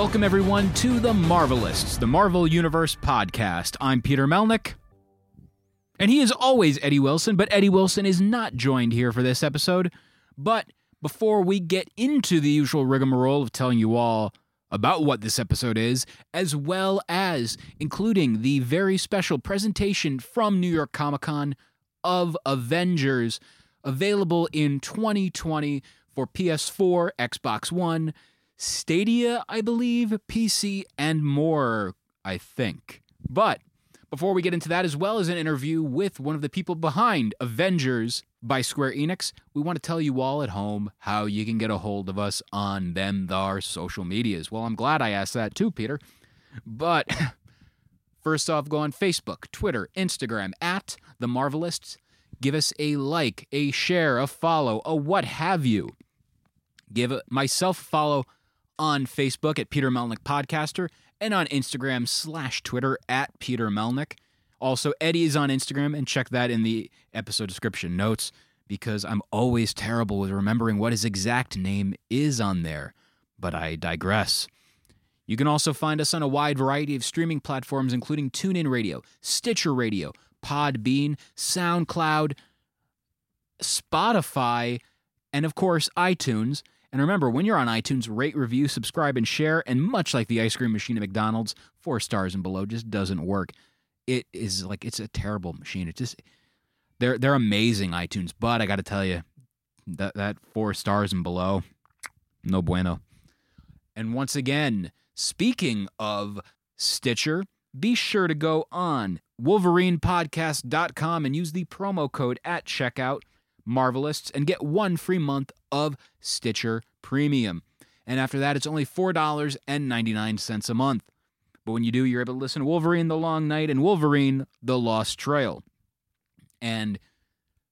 Welcome, everyone, to The Marvelists, the Marvel Universe podcast. I'm Peter Melnick. And he is always Eddie Wilson, but Eddie Wilson is not joined here for this episode. But before we get into the usual rigmarole of telling you all about what this episode is, as well as including the very special presentation from New York Comic Con of Avengers, available in 2020 for PS4, Xbox One, Stadia, I believe, PC, and more, I think. But before we get into that, as well as an interview with one of the people behind Avengers by Square Enix, we want to tell you all at home how you can get a hold of us on them, our social medias. Well, I'm glad I asked that too, Peter. But first off, go on Facebook, Twitter, Instagram, at The Marvelists. Give us a like, a share, a follow, a what have you. Give myself a follow on Facebook at Peter Melnick Podcaster and on Instagram slash Twitter at Peter Melnick. Also, Eddie is on Instagram and check that in the episode description notes because I'm always terrible with remembering what his exact name is on there. But I digress. You can also find us on a wide variety of streaming platforms, including TuneIn Radio, Stitcher Radio, Podbean, SoundCloud, Spotify, and of course, iTunes. And remember, when you're on iTunes, rate, review, subscribe, and share. And much like the ice cream machine at McDonald's, four stars and below just doesn't work. It is like it's a terrible machine. It just they're they're amazing iTunes, but I got to tell you that that four stars and below, no bueno. And once again, speaking of Stitcher, be sure to go on wolverinepodcast.com and use the promo code at checkout Marvelists and get one free month of Stitcher Premium. And after that, it's only $4.99 a month. But when you do, you're able to listen to Wolverine the Long Night and Wolverine the Lost Trail. And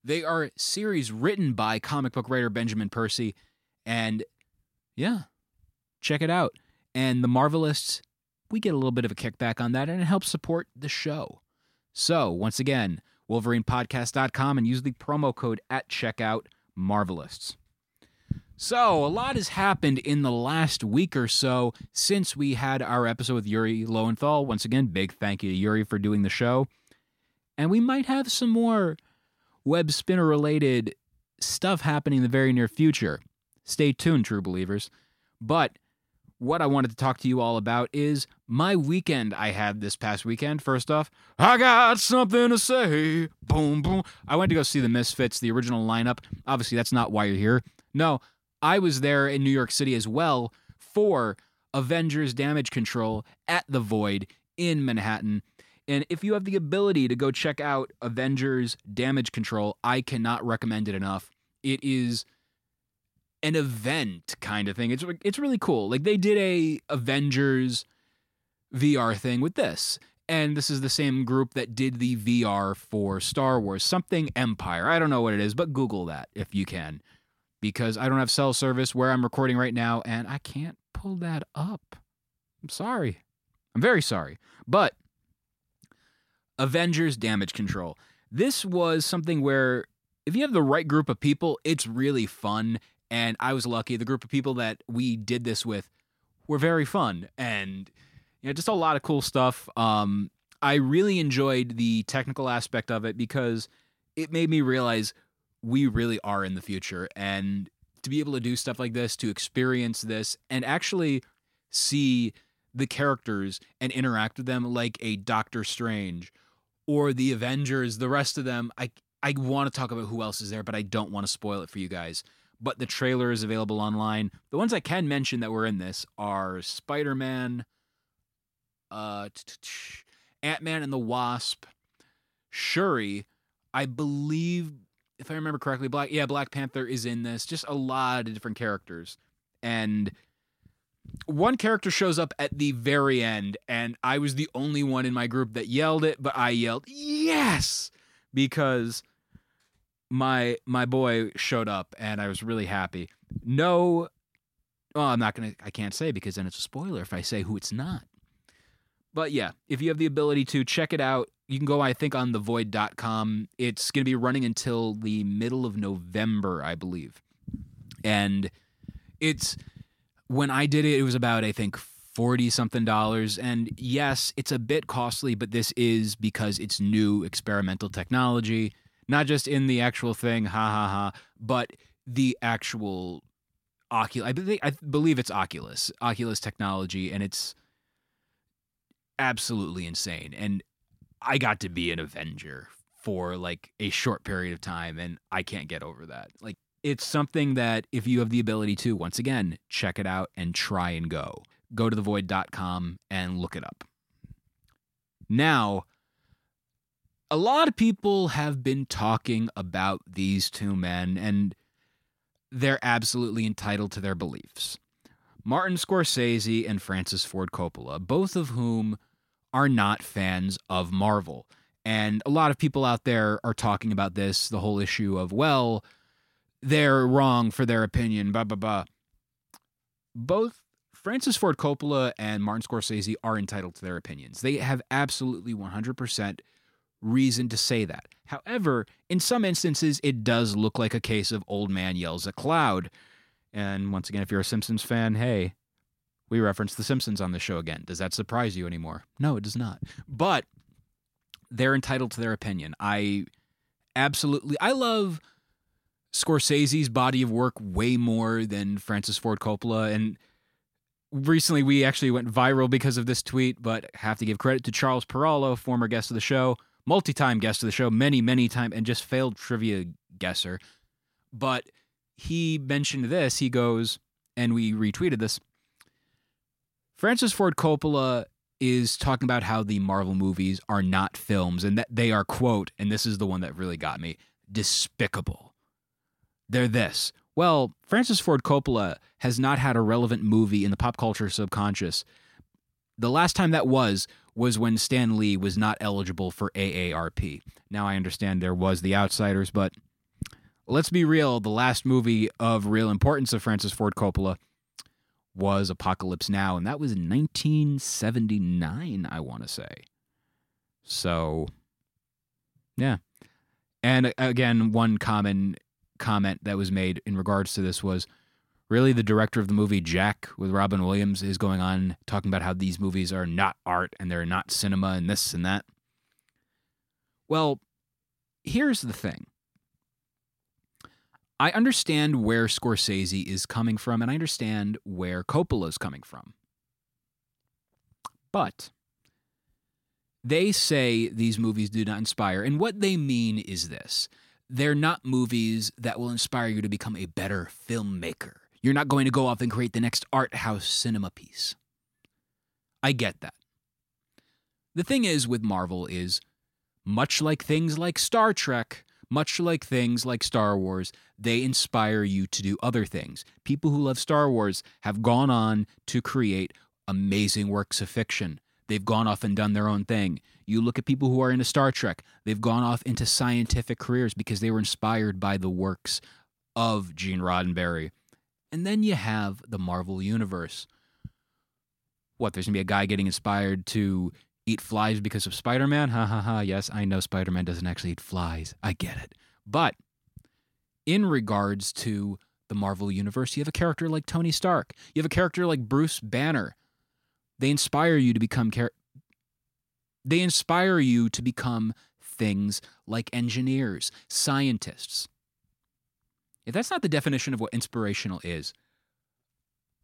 they are series written by comic book writer Benjamin Percy. And yeah, check it out. And the Marvelists, we get a little bit of a kickback on that, and it helps support the show. So, once again, wolverinepodcast.com and use the promo code at checkout. Marvelists. So a lot has happened in the last week or so since we had our episode with yuri lowenthal. Once again big thank you to yuri for doing the show. And we might have some more web spinner related stuff happening in the very near future. Stay tuned true believers. But what I wanted to talk to you all about is my weekend I had this past weekend. First off, I got something to say. Boom, boom. I went to go see the Misfits, the original lineup. Obviously, that's not why you're here. No, I was there in New York City as well for Avengers Damage Control at the Void in Manhattan. And if you have the ability to go check out Avengers Damage Control, I cannot recommend it enough. It is an event kind of thing. It's it's really cool. Like they did a Avengers VR thing with this. And this is the same group that did the VR for Star Wars, something Empire. I don't know what it is, but Google that if you can. Because I don't have cell service where I'm recording right now and I can't pull that up. I'm sorry. I'm very sorry. But Avengers Damage Control. This was something where if you have the right group of people, it's really fun and I was lucky. The group of people that we did this with were very fun, and you know, just a lot of cool stuff. Um, I really enjoyed the technical aspect of it because it made me realize we really are in the future, and to be able to do stuff like this, to experience this, and actually see the characters and interact with them like a Doctor Strange or the Avengers, the rest of them. I I want to talk about who else is there, but I don't want to spoil it for you guys but the trailer is available online. The ones I can mention that were in this are Spider Man, uh, Ant Man and the Wasp, Shuri. I believe, if I remember correctly, Black yeah Black Panther is in this. Just a lot of different characters, and one character shows up at the very end, and I was the only one in my group that yelled it, but I yelled yes because my my boy showed up, and I was really happy. No, well, I'm not gonna. I can't say because then it's a spoiler if I say who it's not. But yeah, if you have the ability to check it out, you can go, I think, on thevoid.com. It's to be running until the middle of November, I believe. And it's when I did it, it was about, I think, 40 something dollars. And yes, it's a bit costly, but this is because it's new experimental technology, not just in the actual thing, ha ha ha, but the actual Oculus. I believe, I believe it's Oculus, Oculus technology, and it's absolutely insane. And I got to be an Avenger for like a short period of time, and I can't get over that. Like, it's something that if you have the ability to, once again, check it out and try and go. Go to thevoid.com and look it up. Now, a lot of people have been talking about these two men, and they're absolutely entitled to their beliefs. Martin Scorsese and Francis Ford Coppola, both of whom are not fans of Marvel. And a lot of people out there are talking about this the whole issue of, well, they're wrong for their opinion, blah, blah, blah. Both Francis Ford Coppola and Martin Scorsese are entitled to their opinions. They have absolutely 100% reason to say that. However, in some instances, it does look like a case of old man yells at cloud. And once again, if you're a Simpsons fan, hey, we reference The Simpsons on the show again. Does that surprise you anymore? No, it does not. But they're entitled to their opinion. I absolutely, I love Scorsese's body of work way more than Francis Ford Coppola. And recently we actually went viral because of this tweet, but have to give credit to Charles Perallo, former guest of the show, multi time guest of the show, many, many times, and just failed trivia guesser. But he mentioned this. He goes, and we retweeted this. Francis Ford Coppola is talking about how the Marvel movies are not films and that they are, quote, and this is the one that really got me, despicable. They're this. Well, Francis Ford Coppola has not had a relevant movie in the pop culture subconscious. The last time that was was when Stan Lee was not eligible for AARP. Now I understand there was The Outsiders, but let's be real, the last movie of real importance of Francis Ford Coppola was Apocalypse Now, and that was 1979, I want to say. So, yeah. And again, one common comment that was made in regards to this was really the director of the movie Jack with Robin Williams is going on talking about how these movies are not art and they're not cinema and this and that. Well, here's the thing I understand where Scorsese is coming from, and I understand where Coppola is coming from. But they say these movies do not inspire, and what they mean is this they're not movies that will inspire you to become a better filmmaker. You're not going to go off and create the next art house cinema piece. I get that. The thing is with Marvel is much like things like Star Trek, much like things like Star Wars, they inspire you to do other things. People who love Star Wars have gone on to create amazing works of fiction. They've gone off and done their own thing. You look at people who are into Star Trek, they've gone off into scientific careers because they were inspired by the works of Gene Roddenberry. And then you have the Marvel Universe. What, there's going to be a guy getting inspired to eat flies because of Spider Man? Ha ha ha. Yes, I know Spider Man doesn't actually eat flies. I get it. But in regards to the Marvel Universe, you have a character like Tony Stark, you have a character like Bruce Banner. They inspire you to become char- they inspire you to become things like engineers, scientists. If that's not the definition of what inspirational is,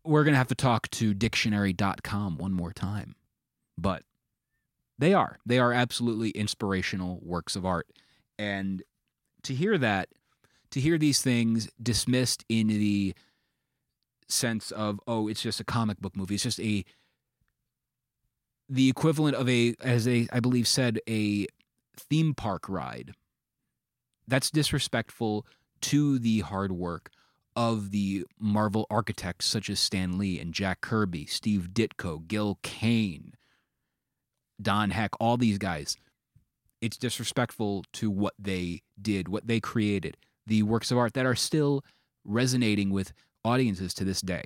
we're going to have to talk to dictionary.com one more time. But they are. They are absolutely inspirational works of art. And to hear that, to hear these things dismissed in the sense of, oh, it's just a comic book movie, it's just a the equivalent of a as a I believe said a theme park ride. that's disrespectful to the hard work of the Marvel architects such as Stan Lee and Jack Kirby, Steve Ditko, Gil Kane, Don Heck, all these guys. It's disrespectful to what they did, what they created, the works of art that are still resonating with audiences to this day.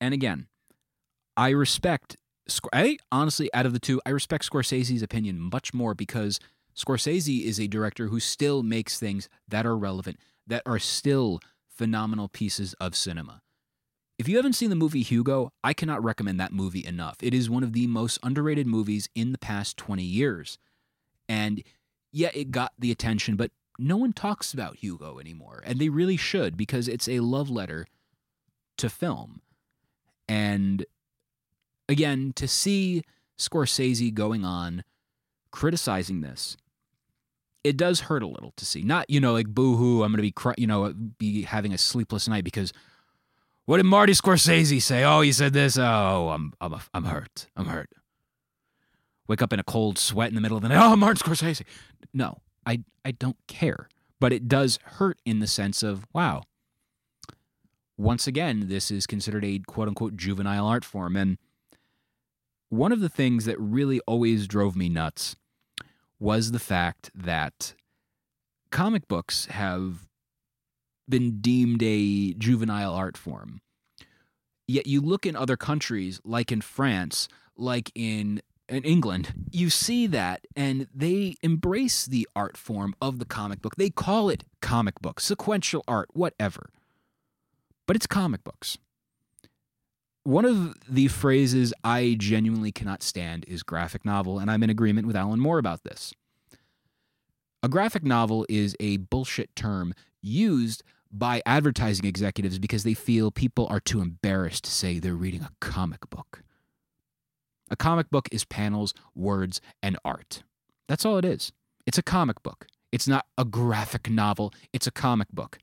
And again, I respect I honestly out of the two, I respect Scorsese's opinion much more because Scorsese is a director who still makes things that are relevant, that are still phenomenal pieces of cinema. If you haven't seen the movie Hugo, I cannot recommend that movie enough. It is one of the most underrated movies in the past 20 years. And yeah, it got the attention, but no one talks about Hugo anymore. And they really should because it's a love letter to film. And again, to see Scorsese going on criticizing this it does hurt a little to see. Not, you know, like boo-hoo, I'm going to be, cry- you know, be having a sleepless night because what did Marty Scorsese say? Oh, he said this. Oh, I'm, I'm, I'm hurt. I'm hurt. Wake up in a cold sweat in the middle of the night. Oh, Martin Scorsese. No, I, I don't care. But it does hurt in the sense of, wow, once again, this is considered a quote unquote juvenile art form. And one of the things that really always drove me nuts was the fact that comic books have been deemed a juvenile art form. Yet you look in other countries, like in France, like in, in England, you see that and they embrace the art form of the comic book. They call it comic book, sequential art, whatever. But it's comic books. One of the phrases I genuinely cannot stand is graphic novel, and I'm in agreement with Alan Moore about this. A graphic novel is a bullshit term used by advertising executives because they feel people are too embarrassed to say they're reading a comic book. A comic book is panels, words, and art. That's all it is. It's a comic book. It's not a graphic novel, it's a comic book.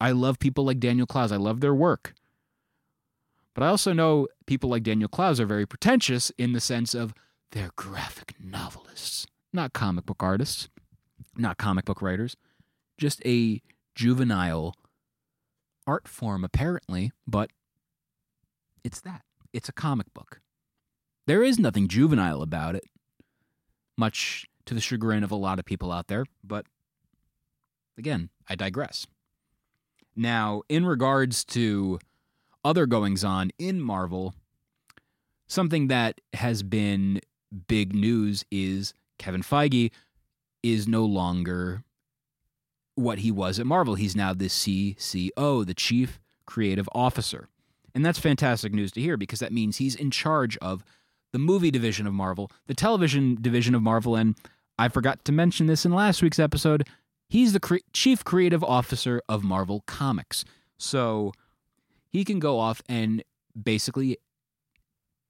I love people like Daniel Clowes. I love their work. But I also know people like Daniel Clowes are very pretentious in the sense of they're graphic novelists, not comic book artists, not comic book writers, just a juvenile art form, apparently, but it's that. It's a comic book. There is nothing juvenile about it, much to the chagrin of a lot of people out there, but again, I digress. Now, in regards to other goings on in Marvel, something that has been big news is Kevin Feige is no longer what he was at Marvel. He's now the CCO, the Chief Creative Officer. And that's fantastic news to hear because that means he's in charge of the movie division of Marvel, the television division of Marvel, and I forgot to mention this in last week's episode. He's the cre- chief creative officer of Marvel Comics. So he can go off and basically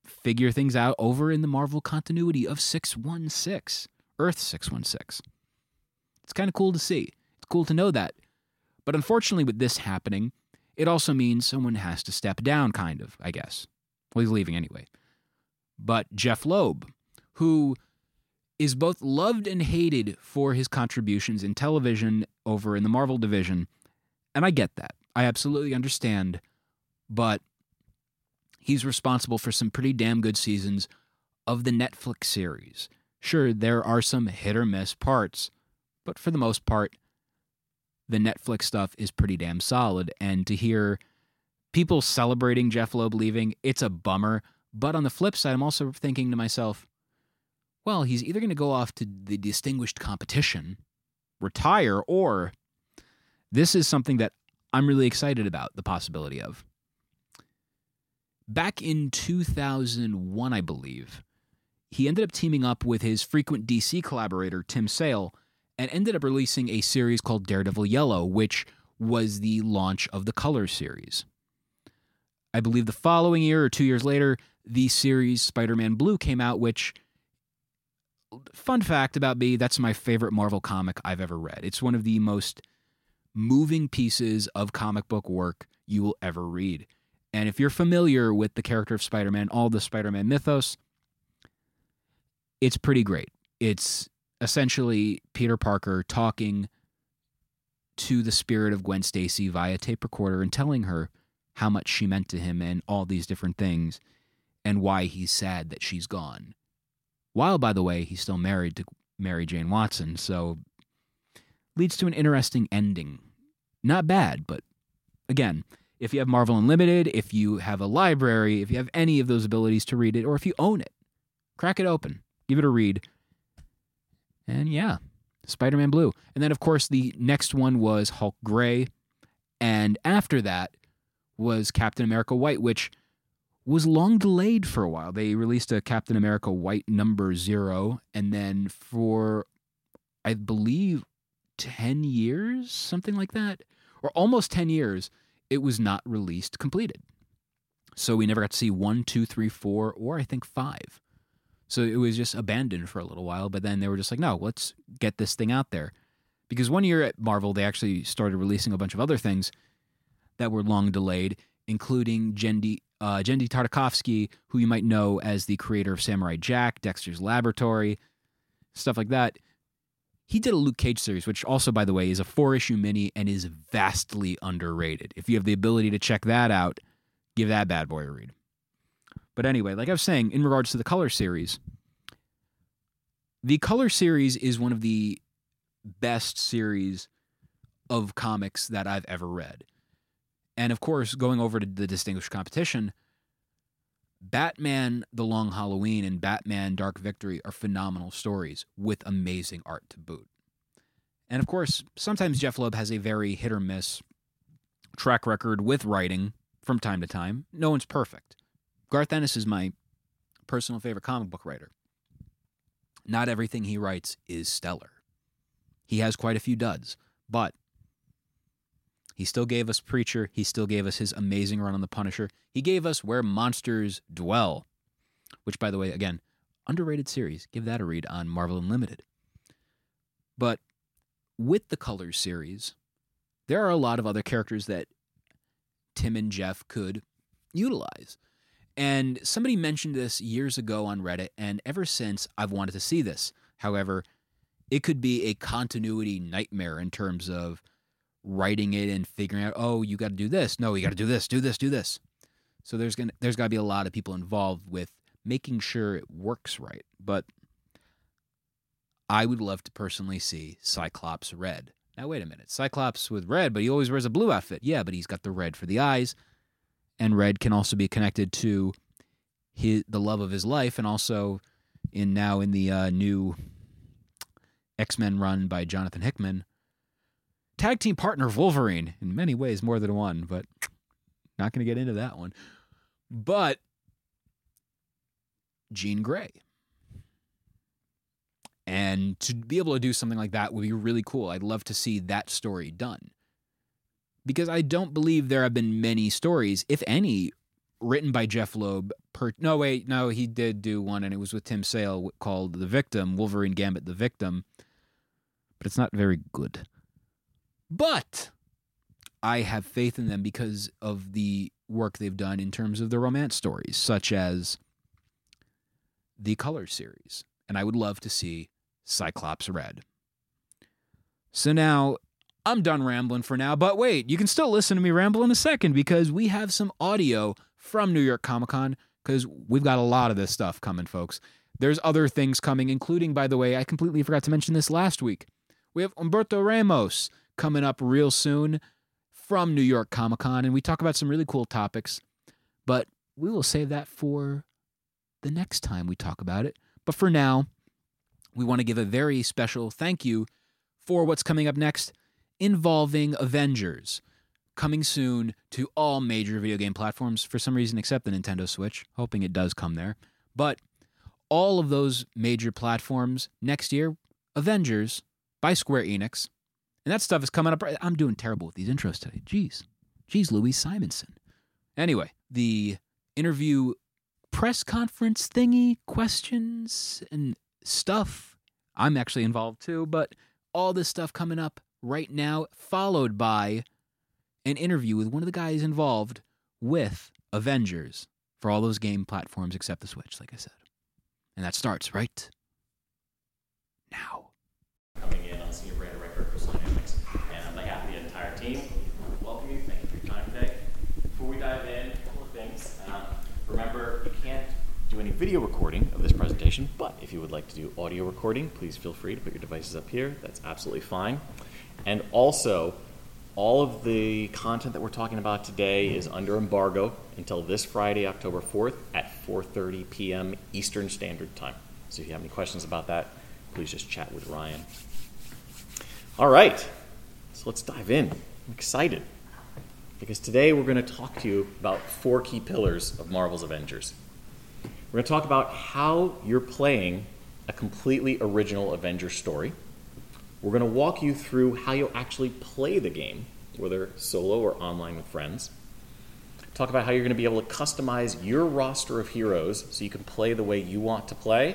figure things out over in the Marvel continuity of 616, Earth 616. It's kind of cool to see. It's cool to know that. But unfortunately, with this happening, it also means someone has to step down, kind of, I guess. Well, he's leaving anyway. But Jeff Loeb, who is both loved and hated for his contributions in television over in the Marvel division, and I get that. I absolutely understand but he's responsible for some pretty damn good seasons of the Netflix series. Sure, there are some hit or miss parts, but for the most part, the Netflix stuff is pretty damn solid. And to hear people celebrating Jeff Loeb leaving, it's a bummer. But on the flip side, I'm also thinking to myself, well, he's either going to go off to the distinguished competition, retire, or this is something that I'm really excited about the possibility of. Back in 2001, I believe, he ended up teaming up with his frequent DC collaborator, Tim Sale, and ended up releasing a series called Daredevil Yellow, which was the launch of the Color series. I believe the following year or two years later, the series Spider Man Blue came out, which, fun fact about me, that's my favorite Marvel comic I've ever read. It's one of the most moving pieces of comic book work you will ever read. And if you're familiar with the character of Spider Man, all the Spider Man mythos, it's pretty great. It's essentially Peter Parker talking to the spirit of Gwen Stacy via tape recorder and telling her how much she meant to him and all these different things and why he's sad that she's gone. While, by the way, he's still married to Mary Jane Watson, so leads to an interesting ending. Not bad, but again, if you have Marvel Unlimited, if you have a library, if you have any of those abilities to read it, or if you own it, crack it open, give it a read. And yeah, Spider Man Blue. And then, of course, the next one was Hulk Gray. And after that was Captain America White, which was long delayed for a while. They released a Captain America White number zero. And then for, I believe, 10 years, something like that, or almost 10 years, it was not released completed. So we never got to see one, two, three, four, or I think five. So it was just abandoned for a little while, but then they were just like, no, let's get this thing out there. Because one year at Marvel, they actually started releasing a bunch of other things that were long delayed, including Genndy, uh, Genndy Tartakovsky, who you might know as the creator of Samurai Jack, Dexter's Laboratory, stuff like that. He did a Luke Cage series, which also, by the way, is a four issue mini and is vastly underrated. If you have the ability to check that out, give that bad boy a read. But anyway, like I was saying, in regards to the Color series, the Color series is one of the best series of comics that I've ever read. And of course, going over to the Distinguished Competition, Batman The Long Halloween and Batman Dark Victory are phenomenal stories with amazing art to boot. And of course, sometimes Jeff Loeb has a very hit or miss track record with writing from time to time. No one's perfect. Garth Ennis is my personal favorite comic book writer. Not everything he writes is stellar. He has quite a few duds, but he still gave us Preacher. He still gave us his amazing run on The Punisher. He gave us Where Monsters Dwell, which, by the way, again, underrated series. Give that a read on Marvel Unlimited. But with the Colors series, there are a lot of other characters that Tim and Jeff could utilize. And somebody mentioned this years ago on Reddit, and ever since I've wanted to see this. However, it could be a continuity nightmare in terms of writing it and figuring out, oh, you got to do this. No, you got to do this, do this, do this. So there's gonna there's got to be a lot of people involved with making sure it works right. But I would love to personally see Cyclops red. Now wait a minute, Cyclops with red, but he always wears a blue outfit. Yeah, but he's got the red for the eyes and red can also be connected to his, the love of his life and also in now in the uh, new X-Men run by Jonathan Hickman tag team partner of Wolverine in many ways more than one but not going to get into that one but Jean Grey and to be able to do something like that would be really cool. I'd love to see that story done because I don't believe there have been many stories, if any, written by Jeff Loeb. Per no, wait, no, he did do one, and it was with Tim Sale called "The Victim," Wolverine Gambit, the Victim, but it's not very good. But I have faith in them because of the work they've done in terms of the romance stories, such as the Color series, and I would love to see Cyclops Red. So now I'm done rambling for now, but wait, you can still listen to me ramble in a second because we have some audio from New York Comic Con because we've got a lot of this stuff coming, folks. There's other things coming, including, by the way, I completely forgot to mention this last week. We have Humberto Ramos coming up real soon from New York Comic Con, and we talk about some really cool topics, but we will save that for the next time we talk about it. But for now, we want to give a very special thank you for what's coming up next involving Avengers coming soon to all major video game platforms for some reason except the Nintendo Switch, hoping it does come there. But all of those major platforms next year, Avengers by Square Enix. And that stuff is coming up. I'm doing terrible with these intros today. Jeez. Jeez, Louise Simonson. Anyway, the interview press conference thingy, questions and stuff. I'm actually involved too, but all this stuff coming up right now, followed by an interview with one of the guys involved with Avengers for all those game platforms except the Switch, like I said. And that starts right now. team. Welcome you. Thank you for your time today. Before we dive in, a couple of things. Um, remember, you can't do any video recording of this presentation, but if you would like to do audio recording, please feel free to put your devices up here. That's absolutely fine. And also, all of the content that we're talking about today is under embargo until this Friday, October 4th at 4:30 p.m. Eastern Standard Time. So if you have any questions about that, please just chat with Ryan. All right. So let's dive in. I'm excited because today we're going to talk to you about four key pillars of Marvel's Avengers. We're going to talk about how you're playing a completely original Avengers story. We're going to walk you through how you'll actually play the game, whether solo or online with friends. Talk about how you're going to be able to customize your roster of heroes so you can play the way you want to play.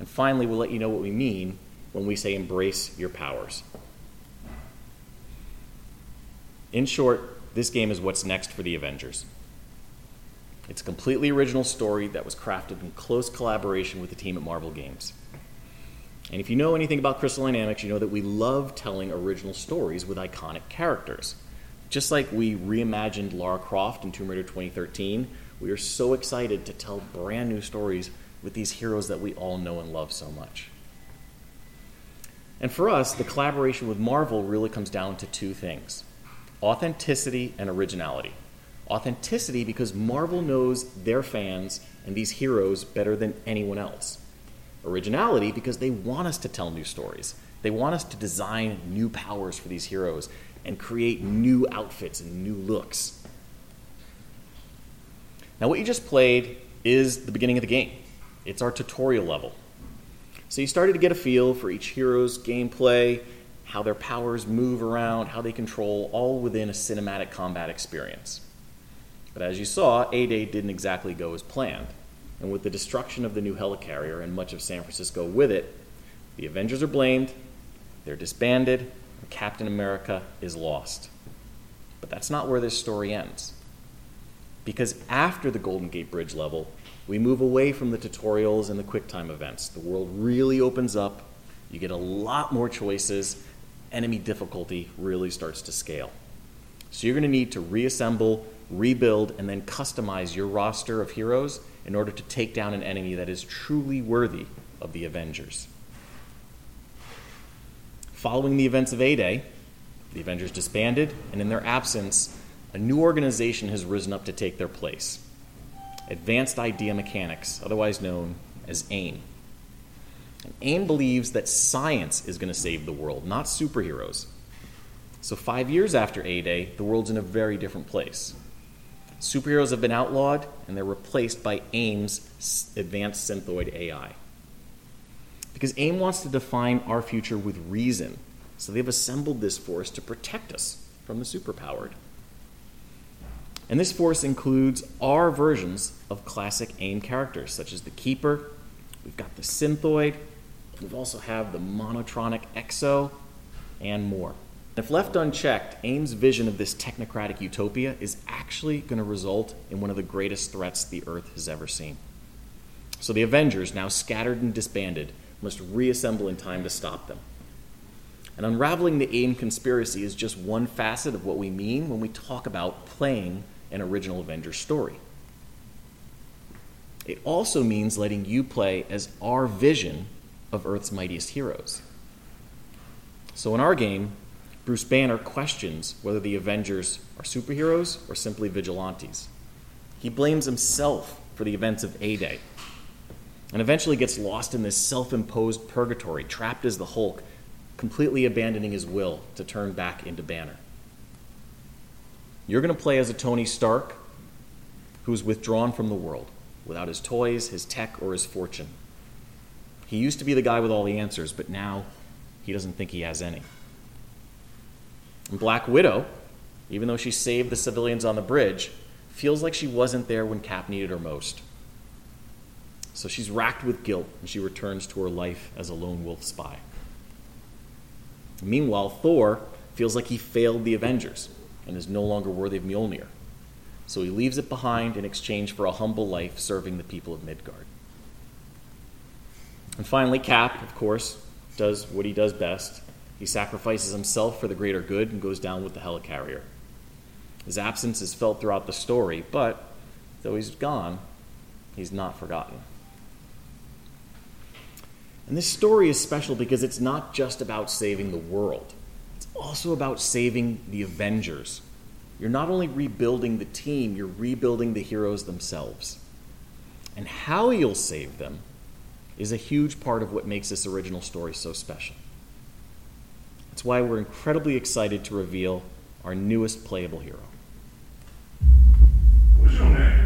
And finally, we'll let you know what we mean when we say embrace your powers. In short, this game is what's next for the Avengers. It's a completely original story that was crafted in close collaboration with the team at Marvel Games. And if you know anything about Crystal Dynamics, you know that we love telling original stories with iconic characters. Just like we reimagined Lara Croft in Tomb Raider 2013, we are so excited to tell brand new stories with these heroes that we all know and love so much. And for us, the collaboration with Marvel really comes down to two things authenticity and originality. Authenticity because Marvel knows their fans and these heroes better than anyone else. Originality because they want us to tell new stories. They want us to design new powers for these heroes and create new outfits and new looks. Now, what you just played is the beginning of the game. It's our tutorial level. So you started to get a feel for each hero's gameplay, how their powers move around, how they control, all within a cinematic combat experience. But as you saw, A Day didn't exactly go as planned. And with the destruction of the new helicarrier and much of San Francisco with it, the Avengers are blamed, they're disbanded, and Captain America is lost. But that's not where this story ends. Because after the Golden Gate Bridge level, we move away from the tutorials and the QuickTime events. The world really opens up, you get a lot more choices, enemy difficulty really starts to scale. So you're going to need to reassemble, rebuild, and then customize your roster of heroes in order to take down an enemy that is truly worthy of the Avengers. Following the events of A Day, the Avengers disbanded, and in their absence, a new organization has risen up to take their place Advanced Idea Mechanics, otherwise known as AIM. AIM believes that science is going to save the world, not superheroes. So, five years after A Day, the world's in a very different place. Superheroes have been outlawed, and they're replaced by AIM's advanced synthoid AI. Because AIM wants to define our future with reason, so they've assembled this force to protect us from the superpowered. And this force includes our versions of classic AIM characters, such as the Keeper, we've got the Synthoid, we also have the Monotronic Exo, and more. If left unchecked, AIM's vision of this technocratic utopia is actually going to result in one of the greatest threats the Earth has ever seen. So the Avengers, now scattered and disbanded, must reassemble in time to stop them. And unraveling the AIM conspiracy is just one facet of what we mean when we talk about playing an original Avengers story. It also means letting you play as our vision of Earth's mightiest heroes. So in our game, Bruce Banner questions whether the Avengers are superheroes or simply vigilantes. He blames himself for the events of A Day and eventually gets lost in this self imposed purgatory, trapped as the Hulk, completely abandoning his will to turn back into Banner. You're going to play as a Tony Stark who's withdrawn from the world without his toys, his tech, or his fortune. He used to be the guy with all the answers, but now he doesn't think he has any. And Black Widow, even though she saved the civilians on the bridge, feels like she wasn't there when Cap needed her most. So she's racked with guilt and she returns to her life as a lone wolf spy. Meanwhile, Thor feels like he failed the Avengers and is no longer worthy of Mjolnir. So he leaves it behind in exchange for a humble life serving the people of Midgard. And finally, Cap, of course, does what he does best he sacrifices himself for the greater good and goes down with the helicarrier. His absence is felt throughout the story, but though he's gone, He's not forgotten. And this story is special because it's not just about saving the world, it's also about saving the Avengers. You're not only rebuilding the team, you're rebuilding the heroes themselves. And how you'll save them is a huge part of what makes this original story so special. That's why we're incredibly excited to reveal our newest playable hero. What's your name?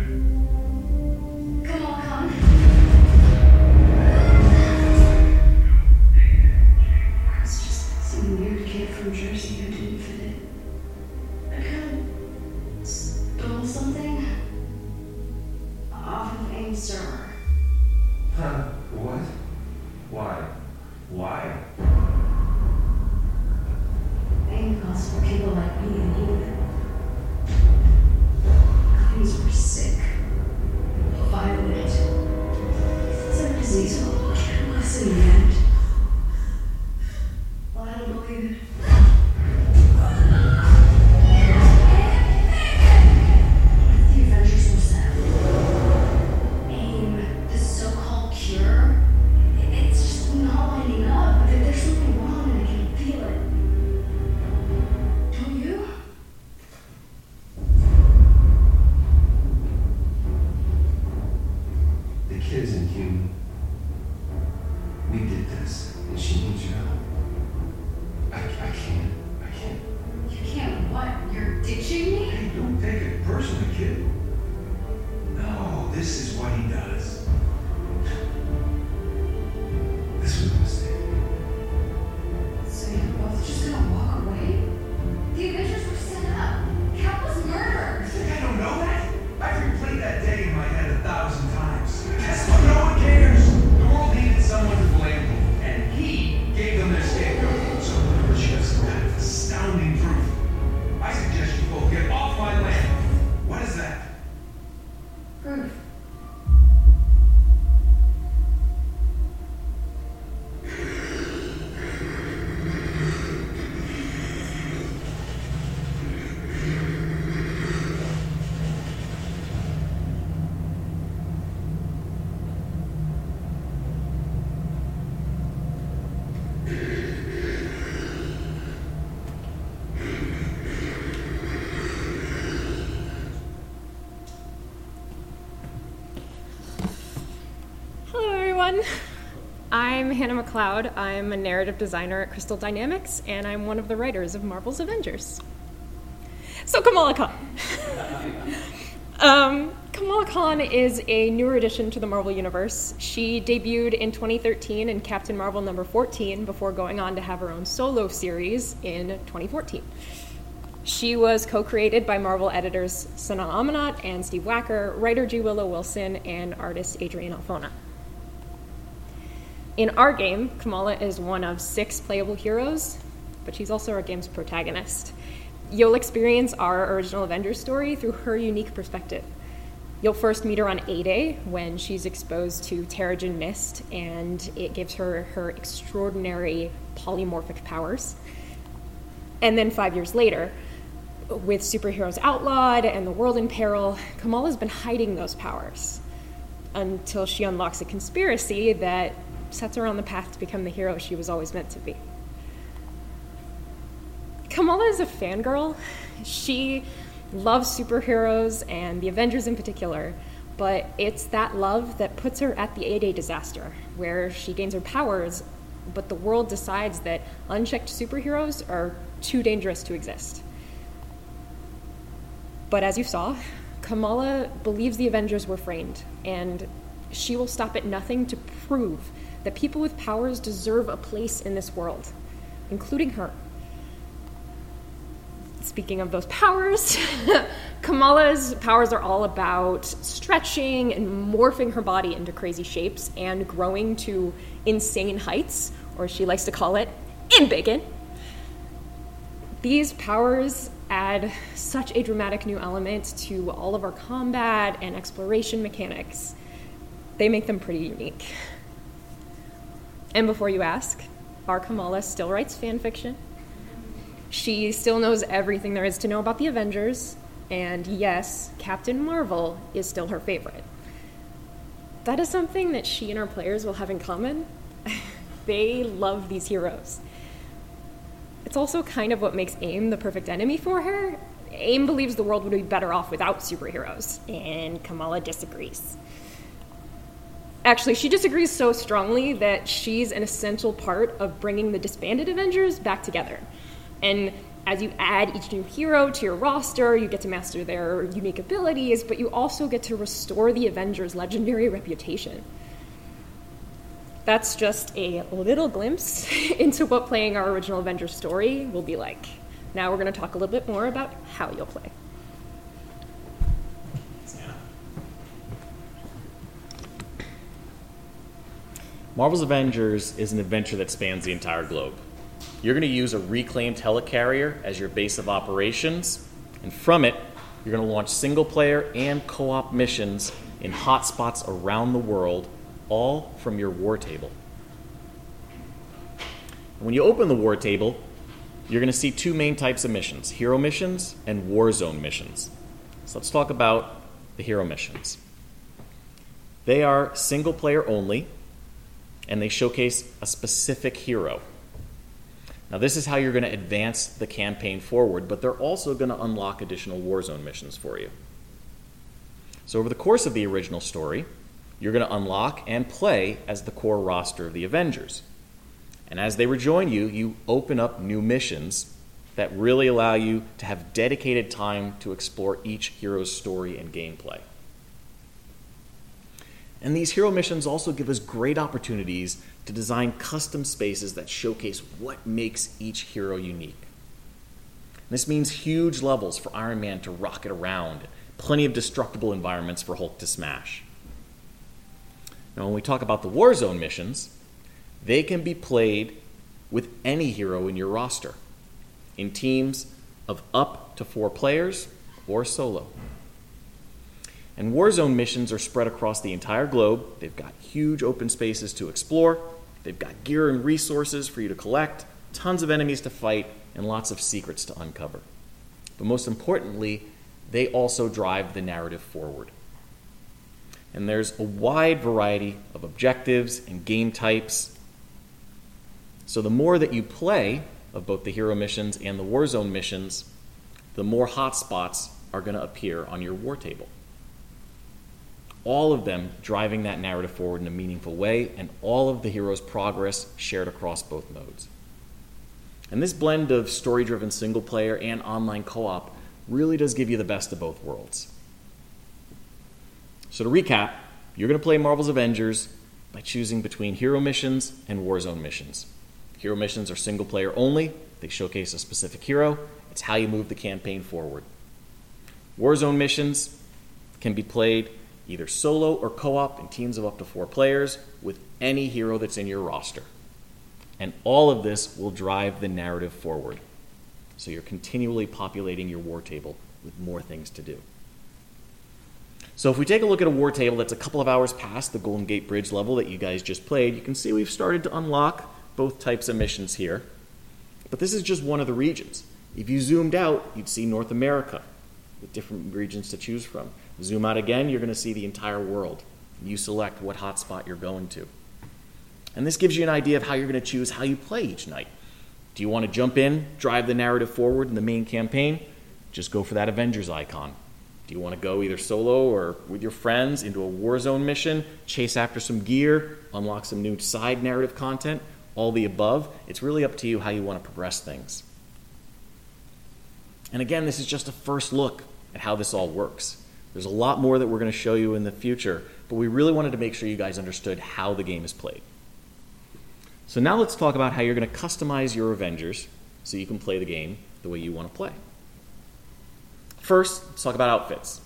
I'm Hannah McLeod. I'm a narrative designer at Crystal Dynamics, and I'm one of the writers of Marvel's Avengers. So, Kamala Khan. um, Kamala Khan is a newer addition to the Marvel Universe. She debuted in 2013 in Captain Marvel number 14 before going on to have her own solo series in 2014. She was co created by Marvel editors Sana Amanat and Steve Wacker, writer G. Willow Wilson, and artist Adrian Alphona. In our game, Kamala is one of six playable heroes, but she's also our game's protagonist. You'll experience our original Avengers story through her unique perspective. You'll first meet her on A Day when she's exposed to Terrigen Mist, and it gives her her extraordinary polymorphic powers. And then five years later, with superheroes outlawed and the world in peril, Kamala's been hiding those powers until she unlocks a conspiracy that sets her on the path to become the hero she was always meant to be. Kamala is a fangirl. She loves superheroes and the Avengers in particular, but it's that love that puts her at the A Day disaster, where she gains her powers, but the world decides that unchecked superheroes are too dangerous to exist. But as you saw, Kamala believes the Avengers were framed, and she will stop at nothing to prove that people with powers deserve a place in this world, including her. Speaking of those powers, Kamala's powers are all about stretching and morphing her body into crazy shapes and growing to insane heights, or she likes to call it embiggen. These powers add such a dramatic new element to all of our combat and exploration mechanics. They make them pretty unique. And before you ask, our Kamala still writes fan fiction. She still knows everything there is to know about the Avengers, and yes, Captain Marvel is still her favorite. that is something that she and her players will have in common. they love these heroes. It's also kind of what makes AIM the perfect enemy for her. AIM believes the world would be better off without superheroes, and Kamala disagrees. Actually, she disagrees so strongly that she's an essential part of bringing the disbanded Avengers back together. And as you add each new hero to your roster, you get to master their unique abilities, but you also get to restore the Avengers' legendary reputation. That's just a little glimpse into what playing our original Avengers story will be like. Now we're going to talk a little bit more about how you'll play. Marvel's Avengers is an adventure that spans the entire globe. You're going to use a reclaimed helicarrier as your base of operations, and from it, you're going to launch single player and co op missions in hotspots around the world, all from your war table. When you open the war table, you're going to see two main types of missions hero missions and war zone missions. So let's talk about the hero missions. They are single player only, and they showcase a specific hero. Now, this is how you're going to advance the campaign forward, but they're also going to unlock additional Warzone missions for you. So, over the course of the original story, you're going to unlock and play as the core roster of the Avengers. And as they rejoin you, you open up new missions that really allow you to have dedicated time to explore each hero's story and gameplay. And these hero missions also give us great opportunities to design custom spaces that showcase what makes each hero unique. This means huge levels for Iron Man to rocket around, plenty of destructible environments for Hulk to smash. Now, when we talk about the Warzone missions, they can be played with any hero in your roster, in teams of up to four players or solo. And Warzone missions are spread across the entire globe. They've got huge open spaces to explore, they've got gear and resources for you to collect, tons of enemies to fight, and lots of secrets to uncover. But most importantly, they also drive the narrative forward. And there's a wide variety of objectives and game types. So the more that you play of both the hero missions and the Warzone missions, the more hotspots are going to appear on your war table all of them driving that narrative forward in a meaningful way, and all of the hero's progress shared across both modes. And this blend of story driven single player and online co op really does give you the best of both worlds. So, to recap, you're going to play Marvel's Avengers by choosing between hero missions and Warzone missions. Hero missions are single player only, they showcase a specific hero, it's how you move the campaign forward. Warzone missions can be played either solo or co op in teams of up to four players with any hero that's in your roster. And all of this will drive the narrative forward. So you're continually populating your war table with more things to do. So if we take a look at a war table that's a couple of hours past the Golden Gate Bridge level that you guys just played, you can see we've started to unlock both types of missions here. But this is just one of the regions. If you zoomed out, you'd see North America with different regions to choose from. Zoom out again, you're going to see the entire world. You select what hotspot you're going to. And this gives you an idea of how you're going to choose how you play each night. Do you want to jump in, drive the narrative forward in the main campaign? Just go for that Avengers icon. Do you want to go either solo or with your friends into a Warzone mission, chase after some gear, unlock some new side narrative content? All the above. It's really up to you how you want to progress things. And again, this is just a first look at how this all works. There's a lot more that we're going to show you in the future, but we really wanted to make sure you guys understood how the game is played. So now let's talk about how you're going to customize your Avengers so you can play the game the way you want to play. First, let's talk about outfits.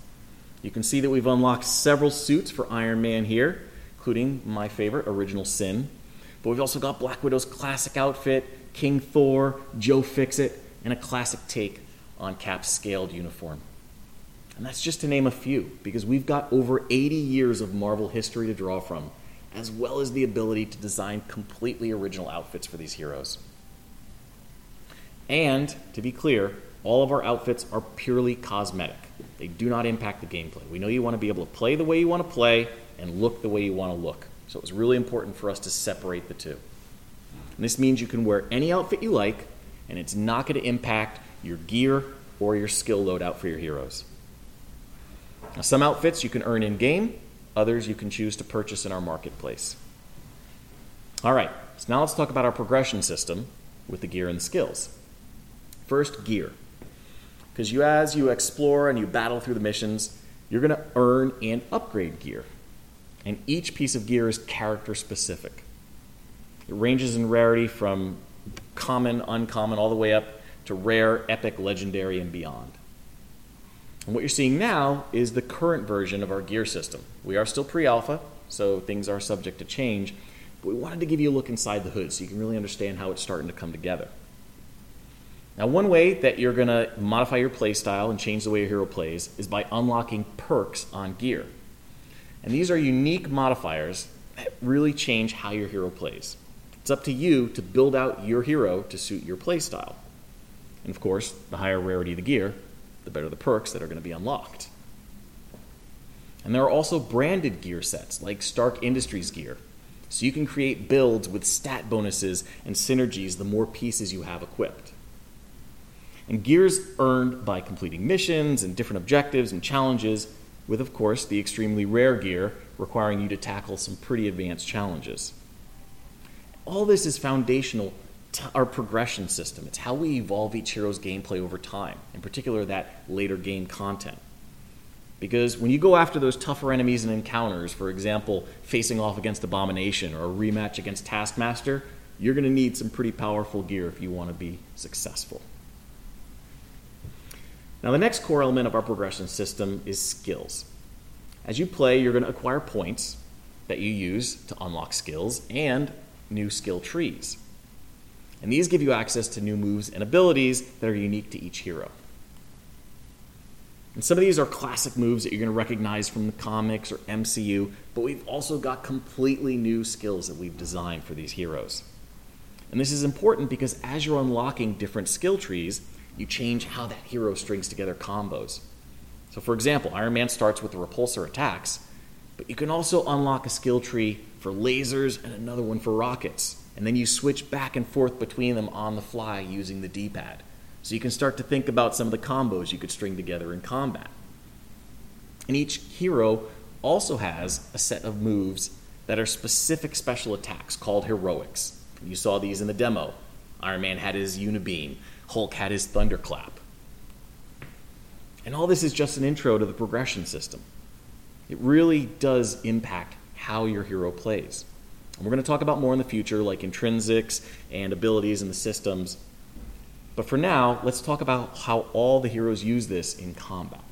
You can see that we've unlocked several suits for Iron Man here, including my favorite, Original Sin. But we've also got Black Widow's classic outfit, King Thor, Joe Fixit, and a classic take on Cap's scaled uniform. And that's just to name a few, because we've got over 80 years of Marvel history to draw from, as well as the ability to design completely original outfits for these heroes. And, to be clear, all of our outfits are purely cosmetic. They do not impact the gameplay. We know you want to be able to play the way you want to play, and look the way you want to look. So it was really important for us to separate the two. And this means you can wear any outfit you like, and it's not going to impact your gear or your skill loadout for your heroes. Some outfits you can earn in game, others you can choose to purchase in our marketplace. All right, so now let's talk about our progression system with the gear and the skills. First, gear. Because you, as you explore and you battle through the missions, you're going to earn and upgrade gear. And each piece of gear is character specific. It ranges in rarity from common, uncommon, all the way up to rare, epic, legendary, and beyond. And what you're seeing now is the current version of our gear system. We are still pre alpha, so things are subject to change, but we wanted to give you a look inside the hood so you can really understand how it's starting to come together. Now, one way that you're going to modify your playstyle and change the way your hero plays is by unlocking perks on gear. And these are unique modifiers that really change how your hero plays. It's up to you to build out your hero to suit your playstyle. And of course, the higher rarity the gear, the better the perks that are going to be unlocked. And there are also branded gear sets, like Stark Industries gear. So you can create builds with stat bonuses and synergies the more pieces you have equipped. And gears earned by completing missions and different objectives and challenges, with, of course, the extremely rare gear requiring you to tackle some pretty advanced challenges. All this is foundational to our progression system. It's how we evolve each hero's gameplay over time, in particular, that later game content. Because when you go after those tougher enemies and encounters, for example, facing off against Abomination or a rematch against Taskmaster, you're going to need some pretty powerful gear if you want to be successful. Now, the next core element of our progression system is skills. As you play, you're going to acquire points that you use to unlock skills and new skill trees. And these give you access to new moves and abilities that are unique to each hero. And some of these are classic moves that you're going to recognize from the comics or MCU, but we've also got completely new skills that we've designed for these heroes. And this is important because as you're unlocking different skill trees, you change how that hero strings together combos. So, for example, Iron Man starts with the repulsor attacks, but you can also unlock a skill tree for lasers and another one for rockets. And then you switch back and forth between them on the fly using the D pad. So you can start to think about some of the combos you could string together in combat. And each hero also has a set of moves that are specific special attacks called heroics. You saw these in the demo. Iron Man had his Unibeam, Hulk had his Thunderclap. And all this is just an intro to the progression system. It really does impact how your hero plays. And we're going to talk about more in the future, like intrinsics and abilities in the systems. But for now, let's talk about how all the heroes use this in combat.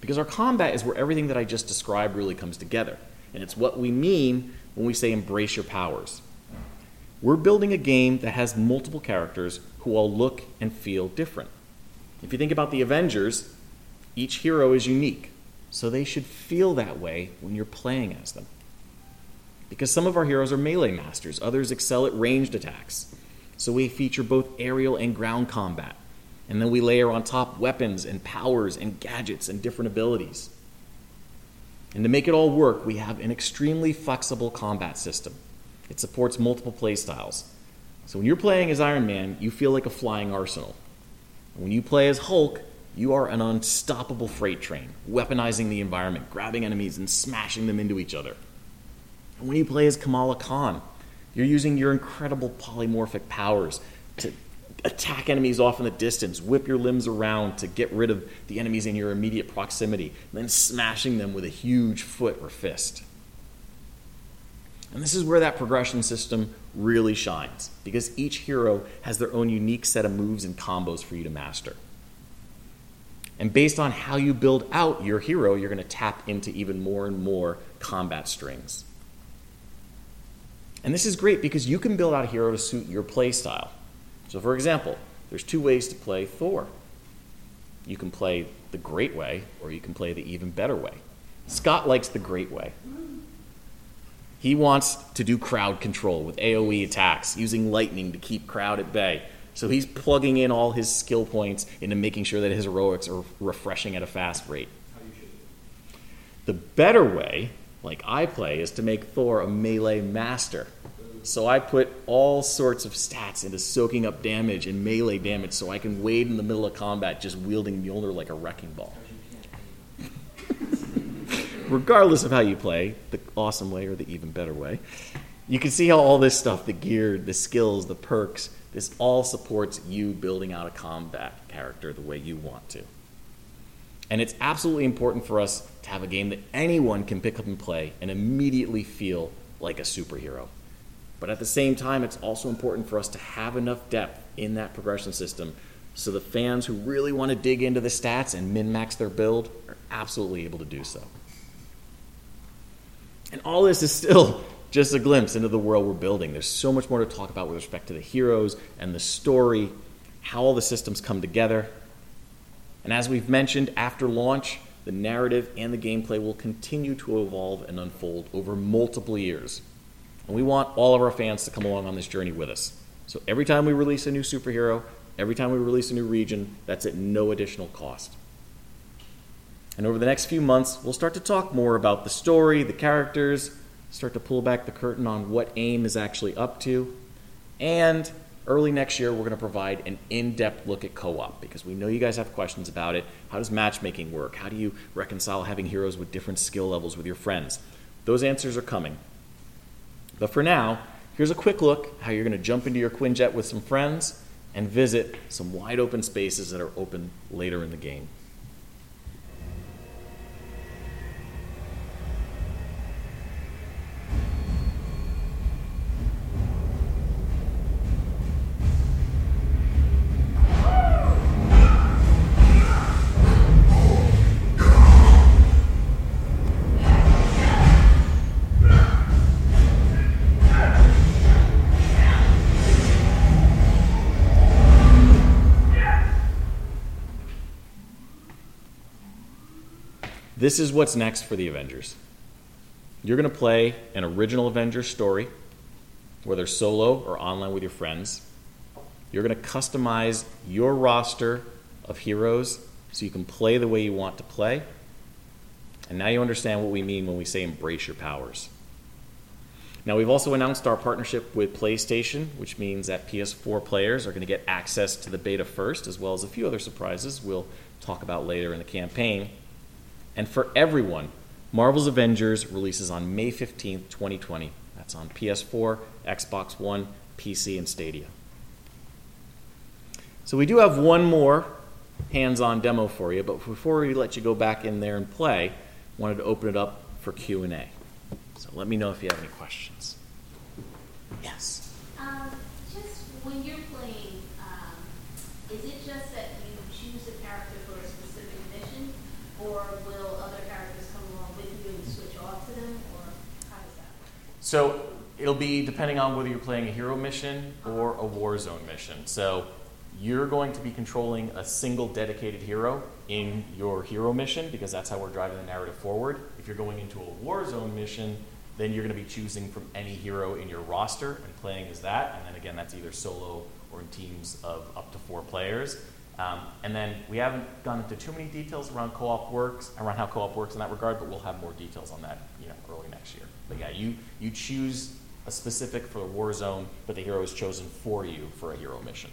Because our combat is where everything that I just described really comes together. And it's what we mean when we say embrace your powers. We're building a game that has multiple characters who all look and feel different. If you think about the Avengers, each hero is unique, so they should feel that way when you're playing as them. Because some of our heroes are melee masters, others excel at ranged attacks. So we feature both aerial and ground combat. And then we layer on top weapons and powers and gadgets and different abilities. And to make it all work, we have an extremely flexible combat system. It supports multiple playstyles. So when you're playing as Iron Man, you feel like a flying arsenal. And when you play as Hulk, you are an unstoppable freight train, weaponizing the environment, grabbing enemies and smashing them into each other. When you play as Kamala Khan, you're using your incredible polymorphic powers to attack enemies off in the distance, whip your limbs around to get rid of the enemies in your immediate proximity, then smashing them with a huge foot or fist. And this is where that progression system really shines, because each hero has their own unique set of moves and combos for you to master. And based on how you build out your hero, you're going to tap into even more and more combat strings. And this is great because you can build out a hero to suit your play style. So, for example, there's two ways to play Thor. You can play the great way, or you can play the even better way. Scott likes the great way. He wants to do crowd control with AoE attacks, using lightning to keep crowd at bay. So he's plugging in all his skill points into making sure that his heroics are refreshing at a fast rate. The better way, like I play, is to make Thor a melee master. So I put all sorts of stats into soaking up damage and melee damage so I can wade in the middle of combat just wielding Mjolnir like a wrecking ball. Regardless of how you play, the awesome way or the even better way, you can see how all this stuff the gear, the skills, the perks this all supports you building out a combat character the way you want to. And it's absolutely important for us to have a game that anyone can pick up and play and immediately feel like a superhero. But at the same time, it's also important for us to have enough depth in that progression system so the fans who really want to dig into the stats and min max their build are absolutely able to do so. And all this is still just a glimpse into the world we're building. There's so much more to talk about with respect to the heroes and the story, how all the systems come together. And as we've mentioned, after launch, the narrative and the gameplay will continue to evolve and unfold over multiple years. And we want all of our fans to come along on this journey with us. So every time we release a new superhero, every time we release a new region, that's at no additional cost. And over the next few months, we'll start to talk more about the story, the characters, start to pull back the curtain on what AIM is actually up to. And early next year, we're going to provide an in depth look at co op because we know you guys have questions about it. How does matchmaking work? How do you reconcile having heroes with different skill levels with your friends? Those answers are coming. But for now, here's a quick look how you're going to jump into your Quinjet with some friends and visit some wide open spaces that are open later in the game. This is what's next for the Avengers. You're going to play an original Avengers story, whether solo or online with your friends. You're going to customize your roster of heroes so you can play the way you want to play. And now you understand what we mean when we say embrace your powers. Now, we've also announced our partnership with PlayStation, which means that PS4 players are going to get access to the beta first, as well as a few other surprises we'll talk about later in the campaign. And for everyone, Marvel's Avengers releases on May 15th, 2020. That's on PS4, Xbox One, PC, and Stadia. So we do have one more hands-on demo for you, but before we let you go back in there and play, wanted to open it up for Q&A. So let me know if you have any questions. Yes. Um, just when you're playing, um, is it just that you choose a character for a specific mission, or will other characters come along with you and switch off to them, or how does that work? So it'll be depending on whether you're playing a hero mission or a war zone mission. So you're going to be controlling a single dedicated hero in your hero mission because that's how we're driving the narrative forward. If you're going into a war zone mission, then you're going to be choosing from any hero in your roster and playing as that. And then again, that's either solo or in teams of up to four players. Um, and then we haven't gone into too many details around co-op works, around how co-op works in that regard, but we'll have more details on that, you know, early next year. But yeah, you you choose a specific for a war zone, but the hero is chosen for you for a hero mission.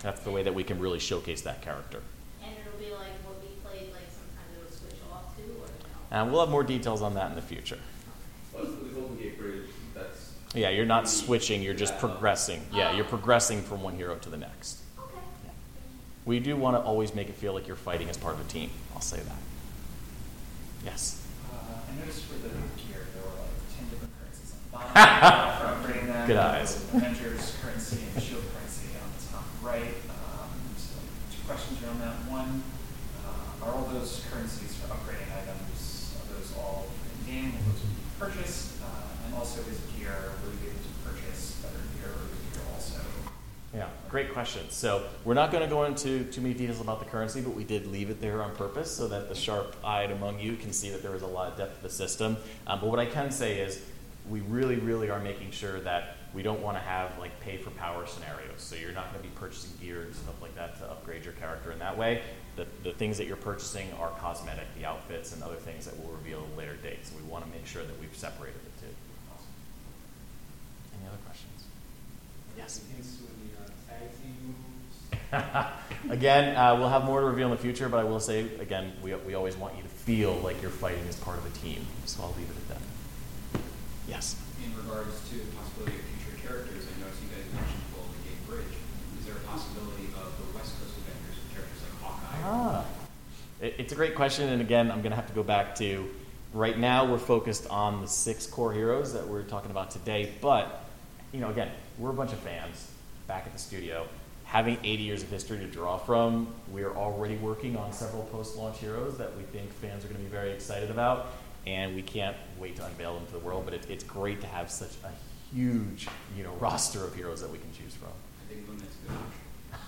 That's the way that we can really showcase that character. And it'll be like what we played, like sometimes it'll switch off to, or no? And we'll have more details on that in the future. Plus, with the Golden Gate Bridge, that's Yeah, you're not switching, you're just progressing. Yeah, you're progressing from one hero to the next. We do want to always make it feel like you're fighting as part of a team. I'll say that. Yes. Uh, I noticed for the gear there were like ten different currencies on the bottom for upgrading them. Good eyes. Avengers currency and shield currency on the top right. Um, so two questions around that. One, uh, are all those currencies for upgrading items? Are those all in game? Will those be purchased? Uh, and also, is gear will you be able to purchase better gear or is gear also? Yeah, great question. So we're not going to go into too many details about the currency, but we did leave it there on purpose so that the sharp-eyed among you can see that there is a lot of depth to the system. Um, but what I can say is we really, really are making sure that we don't want to have like pay for power scenarios. So you're not going to be purchasing gear and stuff like that to upgrade your character in that way. The, the things that you're purchasing are cosmetic, the outfits and other things that we'll reveal at a later date. So we want to make sure that we've separated the two. Any other questions? Yes. Hints to any tag team moves? again, uh, we'll have more to reveal in the future, but I will say, again, we, we always want you to feel like you're fighting as part of a team. So I'll leave it at that. Yes. In regards to the possibility of future characters, I noticed you guys mentioned Golden Gate Bridge. Is there a possibility of the West Coast Avengers with characters like Hawkeye? Ah. It, it's a great question, and again, I'm going to have to go back to right now we're focused on the six core heroes that we're talking about today, but, you know, again, we're a bunch of fans back at the studio. Having 80 years of history to draw from, we're already working on several post launch heroes that we think fans are going to be very excited about, and we can't wait to unveil them to the world, but it, it's great to have such a huge you know, roster of heroes that we can choose from. I think a good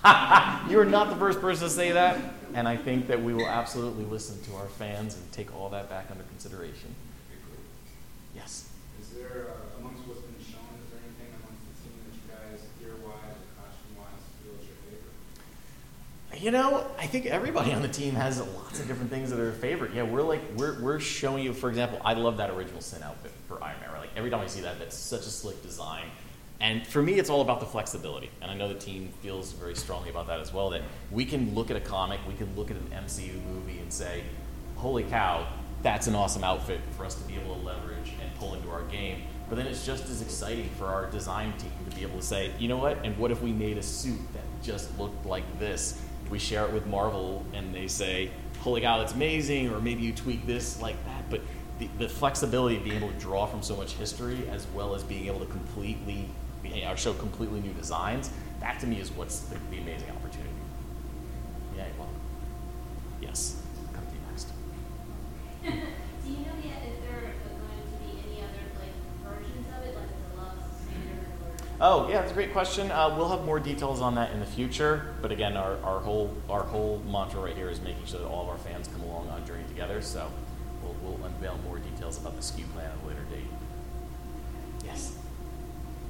you are not the first person to say that, and I think that we will absolutely listen to our fans and take all that back under consideration. Yes. Is there, uh, amongst what's been shown, is there anything amongst the team that you guys, gear-wise or costume-wise, feel is your favorite? You know, I think everybody on the team has lots of different things that are their favorite. Yeah, we're like we're, we're showing you, for example, I love that original Sin outfit for Iron Man. Like every time I see that, that's such a slick design. And for me, it's all about the flexibility. And I know the team feels very strongly about that as well. That we can look at a comic, we can look at an MCU movie and say, "Holy cow, that's an awesome outfit for us to be able to leverage and pull into our game." But then it's just as exciting for our design team to be able to say, "You know what? And what if we made a suit that just looked like this?" We share it with Marvel, and they say, "Holy cow, that's amazing!" Or maybe you tweak this like that. But the, the flexibility of being able to draw from so much history, as well as being able to completely or show completely new designs, that to me is what's the, the amazing opportunity. Yeah, well, yes. Come to you next. Oh, yeah, that's a great question. Uh, we'll have more details on that in the future. But again, our, our whole our whole mantra right here is making sure that all of our fans come along on journey together. So we'll, we'll unveil more details about the SKU plan at a later date. Yes.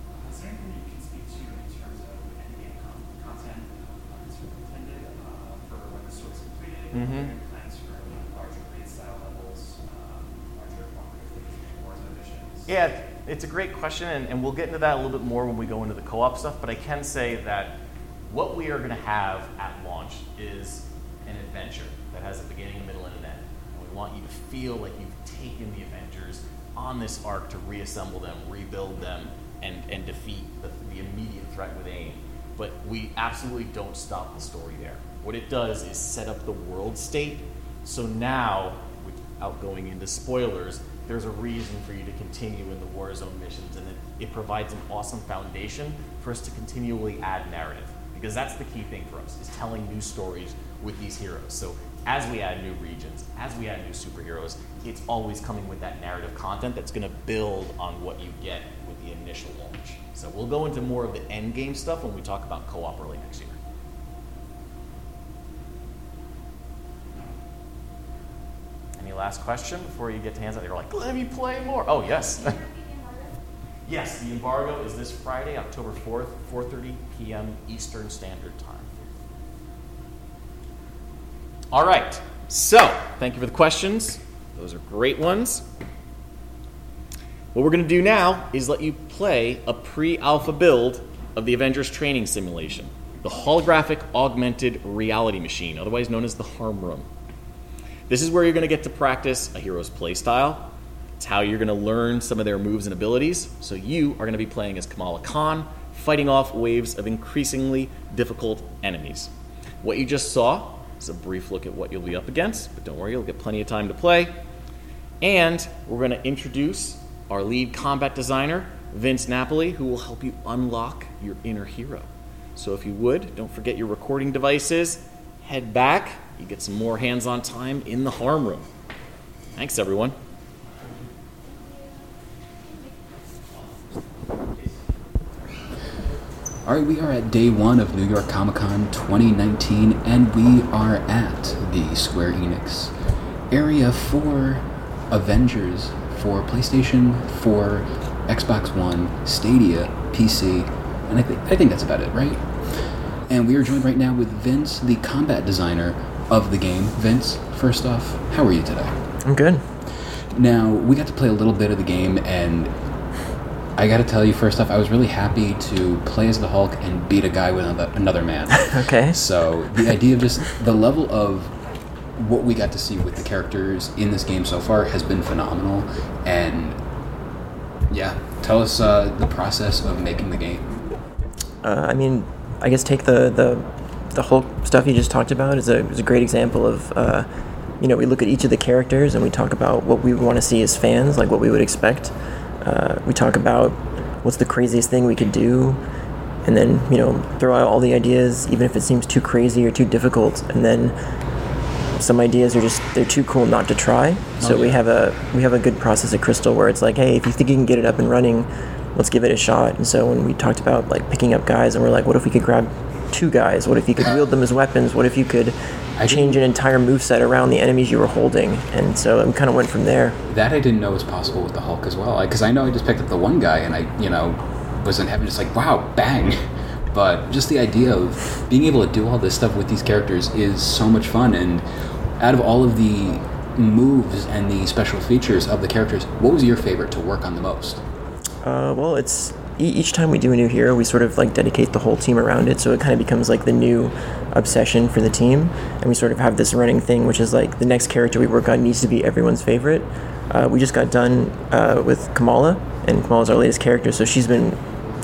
Uh, Is there anything you can speak to in terms of endgame con- content uh, sort of intended uh, for when the story's completed? Mhm. Are there any plans for uh, larger raid style levels, um, larger cooperative things, Warzone missions? Yeah, it's a great question, and, and we'll get into that a little bit more when we go into the co op stuff. But I can say that what we are going to have at launch is an adventure that has a beginning, a middle, and an end. And we want you to feel like you've taken the Avengers on this arc to reassemble them, rebuild them, and, and defeat the, the immediate threat with AIM. But we absolutely don't stop the story there. What it does is set up the world state. So now, without going into spoilers, there's a reason for you to continue in the war zone missions, and it, it provides an awesome foundation for us to continually add narrative. Because that's the key thing for us, is telling new stories with these heroes. So as we add new regions, as we add new superheroes, it's always coming with that narrative content that's going to build on what you get with the initial launch. So we'll go into more of the end game stuff when we talk about co-op early next year. Any last question before you get to hands out? You're like, let me play more. Oh yes. yes, the embargo is this Friday, October 4th, 4:30 p.m. Eastern Standard Time. All right. So, thank you for the questions. Those are great ones. What we're going to do now is let you play a pre alpha build of the Avengers Training Simulation, the holographic augmented reality machine, otherwise known as the Harm Room. This is where you're going to get to practice a hero's playstyle. It's how you're going to learn some of their moves and abilities. So, you are going to be playing as Kamala Khan, fighting off waves of increasingly difficult enemies. What you just saw is a brief look at what you'll be up against, but don't worry, you'll get plenty of time to play. And we're going to introduce our lead combat designer, Vince Napoli, who will help you unlock your inner hero. So if you would, don't forget your recording devices, head back, you get some more hands on time in the harm room. Thanks, everyone. All right, we are at day one of New York Comic Con 2019, and we are at the Square Enix area for Avengers for PlayStation, for Xbox One, Stadia, PC, and I, th- I think that's about it, right? And we are joined right now with Vince, the combat designer of the game. Vince, first off, how are you today? I'm good. Now, we got to play a little bit of the game, and I got to tell you, first off, I was really happy to play as the Hulk and beat a guy with another, another man. Okay. So, the idea of just the level of what we got to see with the characters in this game so far has been phenomenal. And yeah, tell us uh, the process of making the game. Uh, I mean, I guess take the the the whole stuff you just talked about is a is a great example of. Uh, you know, we look at each of the characters and we talk about what we want to see as fans, like what we would expect. Uh, we talk about what's the craziest thing we could do, and then you know throw out all the ideas, even if it seems too crazy or too difficult. And then some ideas are just they're too cool not to try. So Oh, we have a we have a good process at Crystal where it's like, hey, if you think you can get it up and running, let's give it a shot. And so when we talked about like picking up guys, and we're like, what if we could grab two guys? What if you could wield them as weapons? What if you could change an entire moveset around the enemies you were holding? And so we kind of went from there. That I didn't know was possible with the Hulk as well. Because I know I just picked up the one guy and I, you know, was in heaven just like, wow, bang. But just the idea of being able to do all this stuff with these characters is so much fun. And out of all of the moves and the special features of the characters, what was your favorite to work on the most? Uh, well, it's each time we do a new hero, we sort of like dedicate the whole team around it, so it kind of becomes like the new obsession for the team, and we sort of have this running thing, which is like the next character we work on needs to be everyone's favorite. Uh, we just got done uh, with Kamala, and Kamala's our latest character, so she's been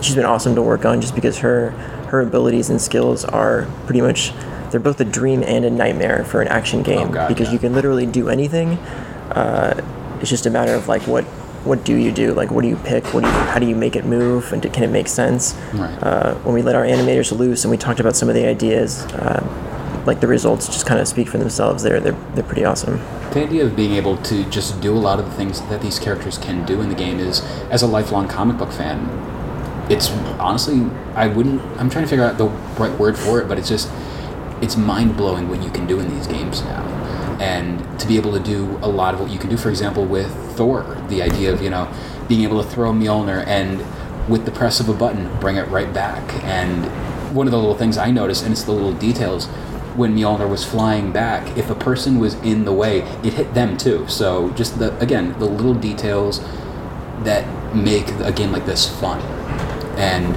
she's been awesome to work on just because her her abilities and skills are pretty much they're both a dream and a nightmare for an action game God, because yeah. you can literally do anything. Uh, it's just a matter of like what what do you do? Like what do you pick? What do you how do you make it move? And can it make sense? Right. Uh, when we let our animators loose and we talked about some of the ideas, uh, like the results just kind of speak for themselves. They're they're they're pretty awesome. The idea of being able to just do a lot of the things that these characters can do in the game is, as a lifelong comic book fan, it's honestly, I wouldn't, I'm trying to figure out the right word for it, but it's just, it's mind blowing what you can do in these games now. And to be able to do a lot of what you can do, for example, with Thor, the idea of, you know, being able to throw Mjolnir and with the press of a button, bring it right back. And one of the little things I noticed, and it's the little details, when Mjolnir was flying back, if a person was in the way, it hit them too. So just the again, the little details that make a game like this fun. And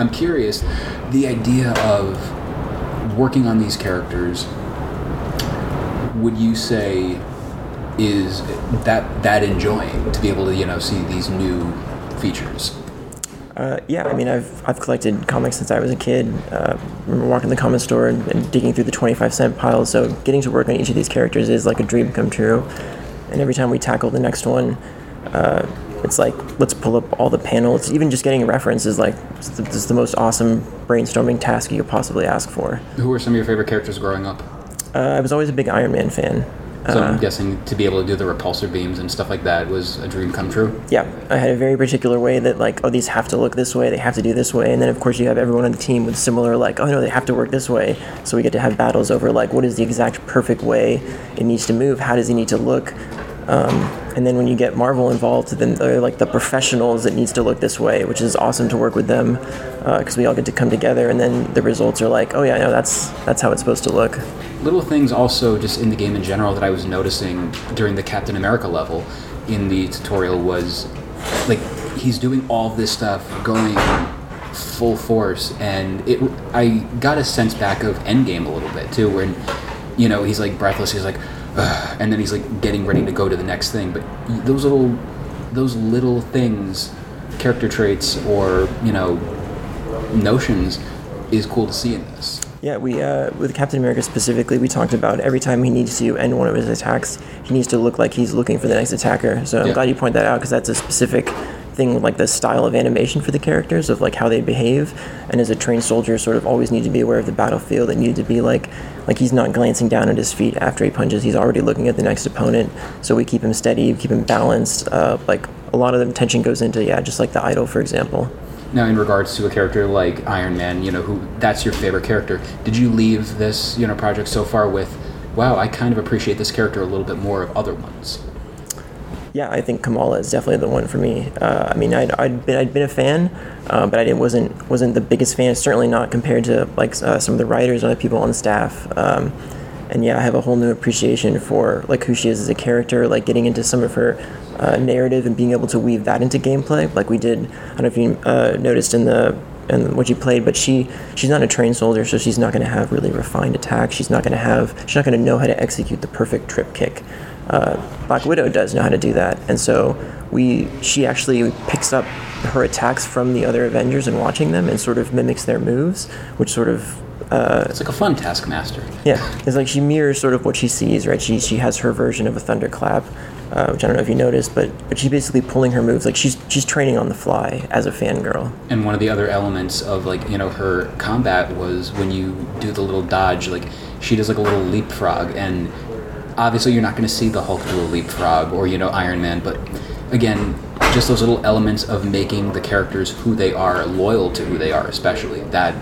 I'm curious, the idea of working on these characters, would you say is that that enjoying to be able to you know see these new features? Uh, yeah, I mean, I've, I've collected comics since I was a kid. Uh, I remember walking the comic store and, and digging through the 25 cent piles. So getting to work on each of these characters is like a dream come true. And every time we tackle the next one, uh, it's like, let's pull up all the panels. Even just getting a reference is like, it's the, it's the most awesome brainstorming task you could possibly ask for. Who were some of your favorite characters growing up? Uh, I was always a big Iron Man fan. So Uh, I'm guessing to be able to do the repulsor beams and stuff like that was a dream come true. yeah, I had a very particular way that like, oh, these have to look this way, they have to do this way, and then of course you have everyone on the team with similar like, oh no, they have to work this way. So we get to have battles over like, what is the exact perfect way it needs to move? How does he need to look? Um, and then when you get Marvel involved, then they're like the professionals. It needs to look this way, which is awesome to work with them because we all get to come together, and then the results are like, oh yeah, no, that's that's how it's supposed to look. Little things also just in the game in general that I was noticing during the Captain America level in the tutorial was like he's doing all this stuff going full force and it I got a sense back of Endgame a little bit too when you know he's like breathless he's like and then he's like getting ready to go to the next thing but those little those little things character traits or you know notions is cool to see in this Yeah, we uh, with Captain America specifically, we talked about every time he needs to end one of his attacks, he needs to look like he's looking for the next attacker. So I'm Yeah. glad you point that out because that's a specific thing like the style of animation for the characters of like how they behave. And as a trained soldier, sort of always need to be aware of the battlefield. It needed to be like like he's not glancing down at his feet after he punches. He's already looking at the next opponent. So we keep him steady, keep him balanced. Uh, like a lot of the attention goes into yeah, just like the idle, for example. Now, in regards to a character like Iron Man, you know, who that's your favorite character, did you leave this, you know, project so far with, wow, I kind of appreciate this character a little bit more of other ones? Yeah, I think Kamala is definitely the one for me. Uh, I mean, I'd, I'd been I'd been a fan, uh, but I didn't, wasn't wasn't the biggest fan. Certainly not compared to like uh, some of the writers or the people on the staff. Um, and yeah, I have a whole new appreciation for like who she is as a character, like getting into some of her uh, narrative and being able to weave that into gameplay, like we did. I don't know if you uh, noticed in the and what you played, but she she's not a trained soldier, so she's not going to have really refined attacks. She's not going to have she's not going to know how to execute the perfect trip kick. Uh, Black Widow does know how to do that, and so we she actually picks up her attacks from the other Avengers and watching them and sort of mimics their moves, which sort of uh, It's like a fun taskmaster. yeah, it's like she mirrors sort of what she sees, right? She she has her version of a thunderclap, uh, which I don't know if you noticed, but but she's basically pulling her moves like she's she's training on the fly as a fangirl. And one of the other elements of like you know her combat was when you do the little dodge, like she does like a little leapfrog, and obviously you're not going to see the Hulk do a leapfrog or you know Iron Man, but again, just those little elements of making the characters who they are, loyal to who they are, especially that.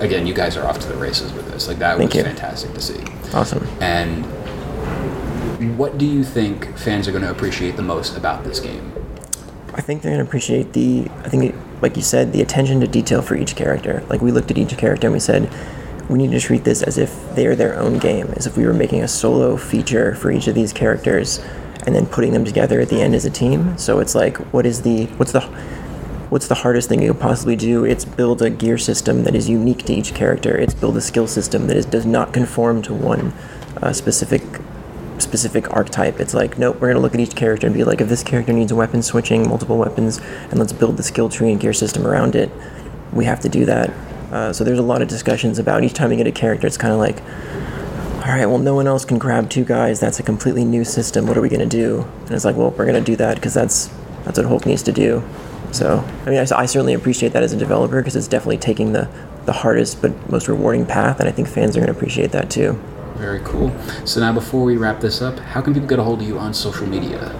Again, you guys are off to the races with this. Like that Thank was you. fantastic to see. Awesome. And what do you think fans are going to appreciate the most about this game? I think they're gonna appreciate the. I think, like you said, the attention to detail for each character. Like we looked at each character and we said, we need to treat this as if they are their own game, as if we were making a solo feature for each of these characters, and then putting them together at the end as a team. So it's like, what is the what's the what's the hardest thing you could possibly do? It's build a gear system that is unique to each character. It's build a skill system that is does not conform to one uh, specific specific archetype. It's like, nope, we're gonna look at each character and be like, if this character needs weapon switching, multiple weapons, and let's build the skill tree and gear system around it. We have to do that. Uh, so there's a lot of discussions about each time you get a character. It's kind of like, all right, well, no one else can grab two guys. That's a completely new system. What are we gonna do? And it's like, well, we're gonna do that because that's that's what Hulk needs to do. So, I mean, I, I certainly appreciate that as a developer because it's definitely taking the the hardest but most rewarding path, and I think fans are gonna appreciate that too. Very cool. So now, before we wrap this up, how can people get a hold of you on social media?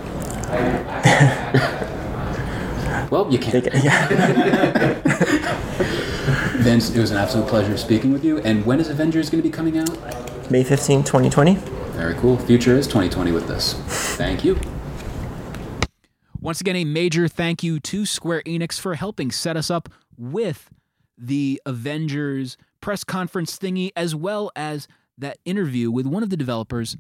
well, you can. Vince, it was an absolute pleasure speaking with you. And when is Avengers going to be coming out? May 15, 2020. Very cool. Future is 2020 with this. Thank you. Once again, a major thank you to Square Enix for helping set us up with the Avengers press conference thingy, as well as that interview with one of the developers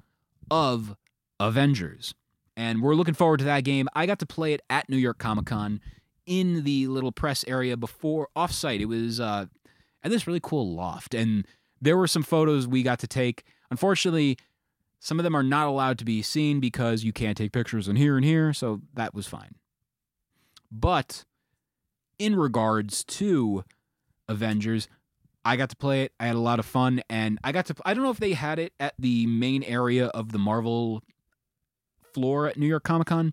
of Avengers. And we're looking forward to that game. I got to play it at New York Comic Con in the little press area before offsite. It was uh, at this really cool loft, and there were some photos we got to take. Unfortunately, some of them are not allowed to be seen because you can't take pictures in here and here, so that was fine. But in regards to Avengers, I got to play it. I had a lot of fun, and I got to. I don't know if they had it at the main area of the Marvel floor at New York Comic Con,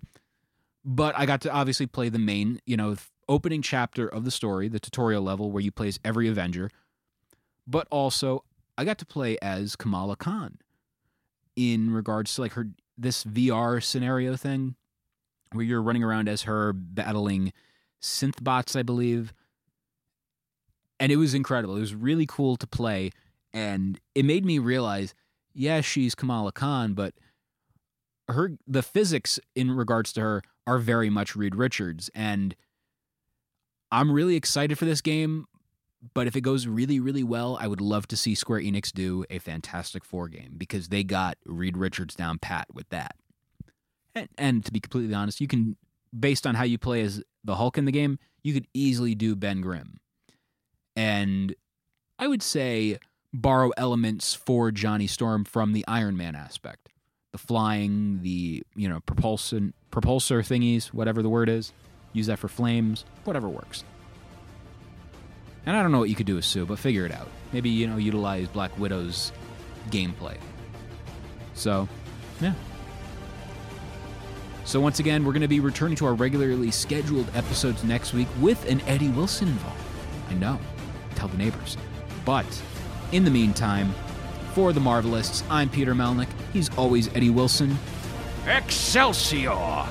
but I got to obviously play the main, you know, opening chapter of the story, the tutorial level where you play as every Avenger. But also, I got to play as Kamala Khan in regards to like her this VR scenario thing where you're running around as her battling synth bots, I believe. And it was incredible. It was really cool to play. And it made me realize, yeah, she's Kamala Khan, but her the physics in regards to her are very much Reed Richards. And I'm really excited for this game, but if it goes really, really well, I would love to see Square Enix do a Fantastic Four game because they got Reed Richards down pat with that. And, and to be completely honest, you can, based on how you play as the Hulk in the game, you could easily do Ben Grimm. And I would say borrow elements for Johnny Storm from the Iron Man aspect. The flying, the, you know, propulsion propulsor thingies, whatever the word is. Use that for flames, whatever works. And I don't know what you could do with Sue, but figure it out. Maybe, you know, utilize Black Widow's gameplay. So, yeah. So, once again, we're going to be returning to our regularly scheduled episodes next week with an Eddie Wilson involved. I know. Tell the neighbors. But, in the meantime, for the Marvelists, I'm Peter Melnick. He's always Eddie Wilson. Excelsior!